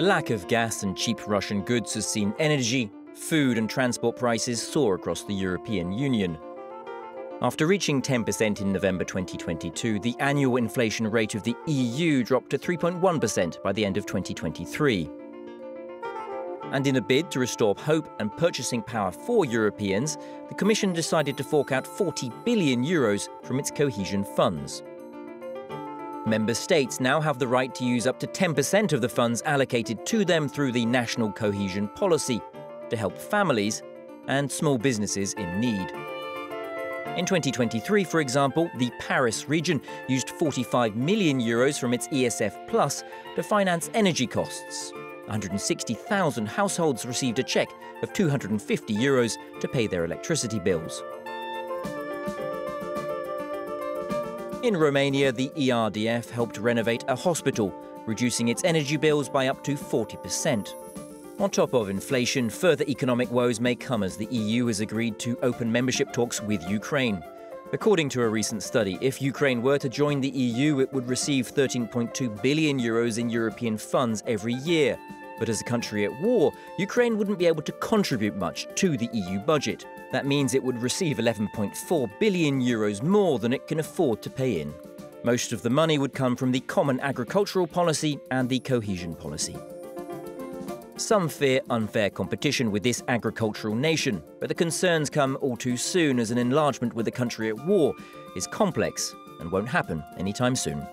A lack of gas and cheap Russian goods has seen energy, food and transport prices soar across the European Union. After reaching 10% in November 2022, the annual inflation rate of the EU dropped to 3.1% by the end of 2023. And in a bid to restore hope and purchasing power for Europeans, the Commission decided to fork out 40 billion euros from its cohesion funds. Member states now have the right to use up to 10% of the funds allocated to them through the National Cohesion Policy to help families and small businesses in need. In 2023, for example, the Paris region used 45 million euros from its ESF Plus to finance energy costs. 160,000 households received a cheque of 250 euros to pay their electricity bills. In Romania, the ERDF helped renovate a hospital, reducing its energy bills by up to 40%. On top of inflation, further economic woes may come as the EU has agreed to open membership talks with Ukraine. According to a recent study, if Ukraine were to join the EU, it would receive 13.2 billion euros in European funds every year. But as a country at war, Ukraine wouldn't be able to contribute much to the EU budget. That means it would receive 11.4 billion euros more than it can afford to pay in. Most of the money would come from the Common Agricultural Policy and the Cohesion Policy. Some fear unfair competition with this agricultural nation, but the concerns come all too soon as an enlargement with a country at war is complex and won't happen anytime soon.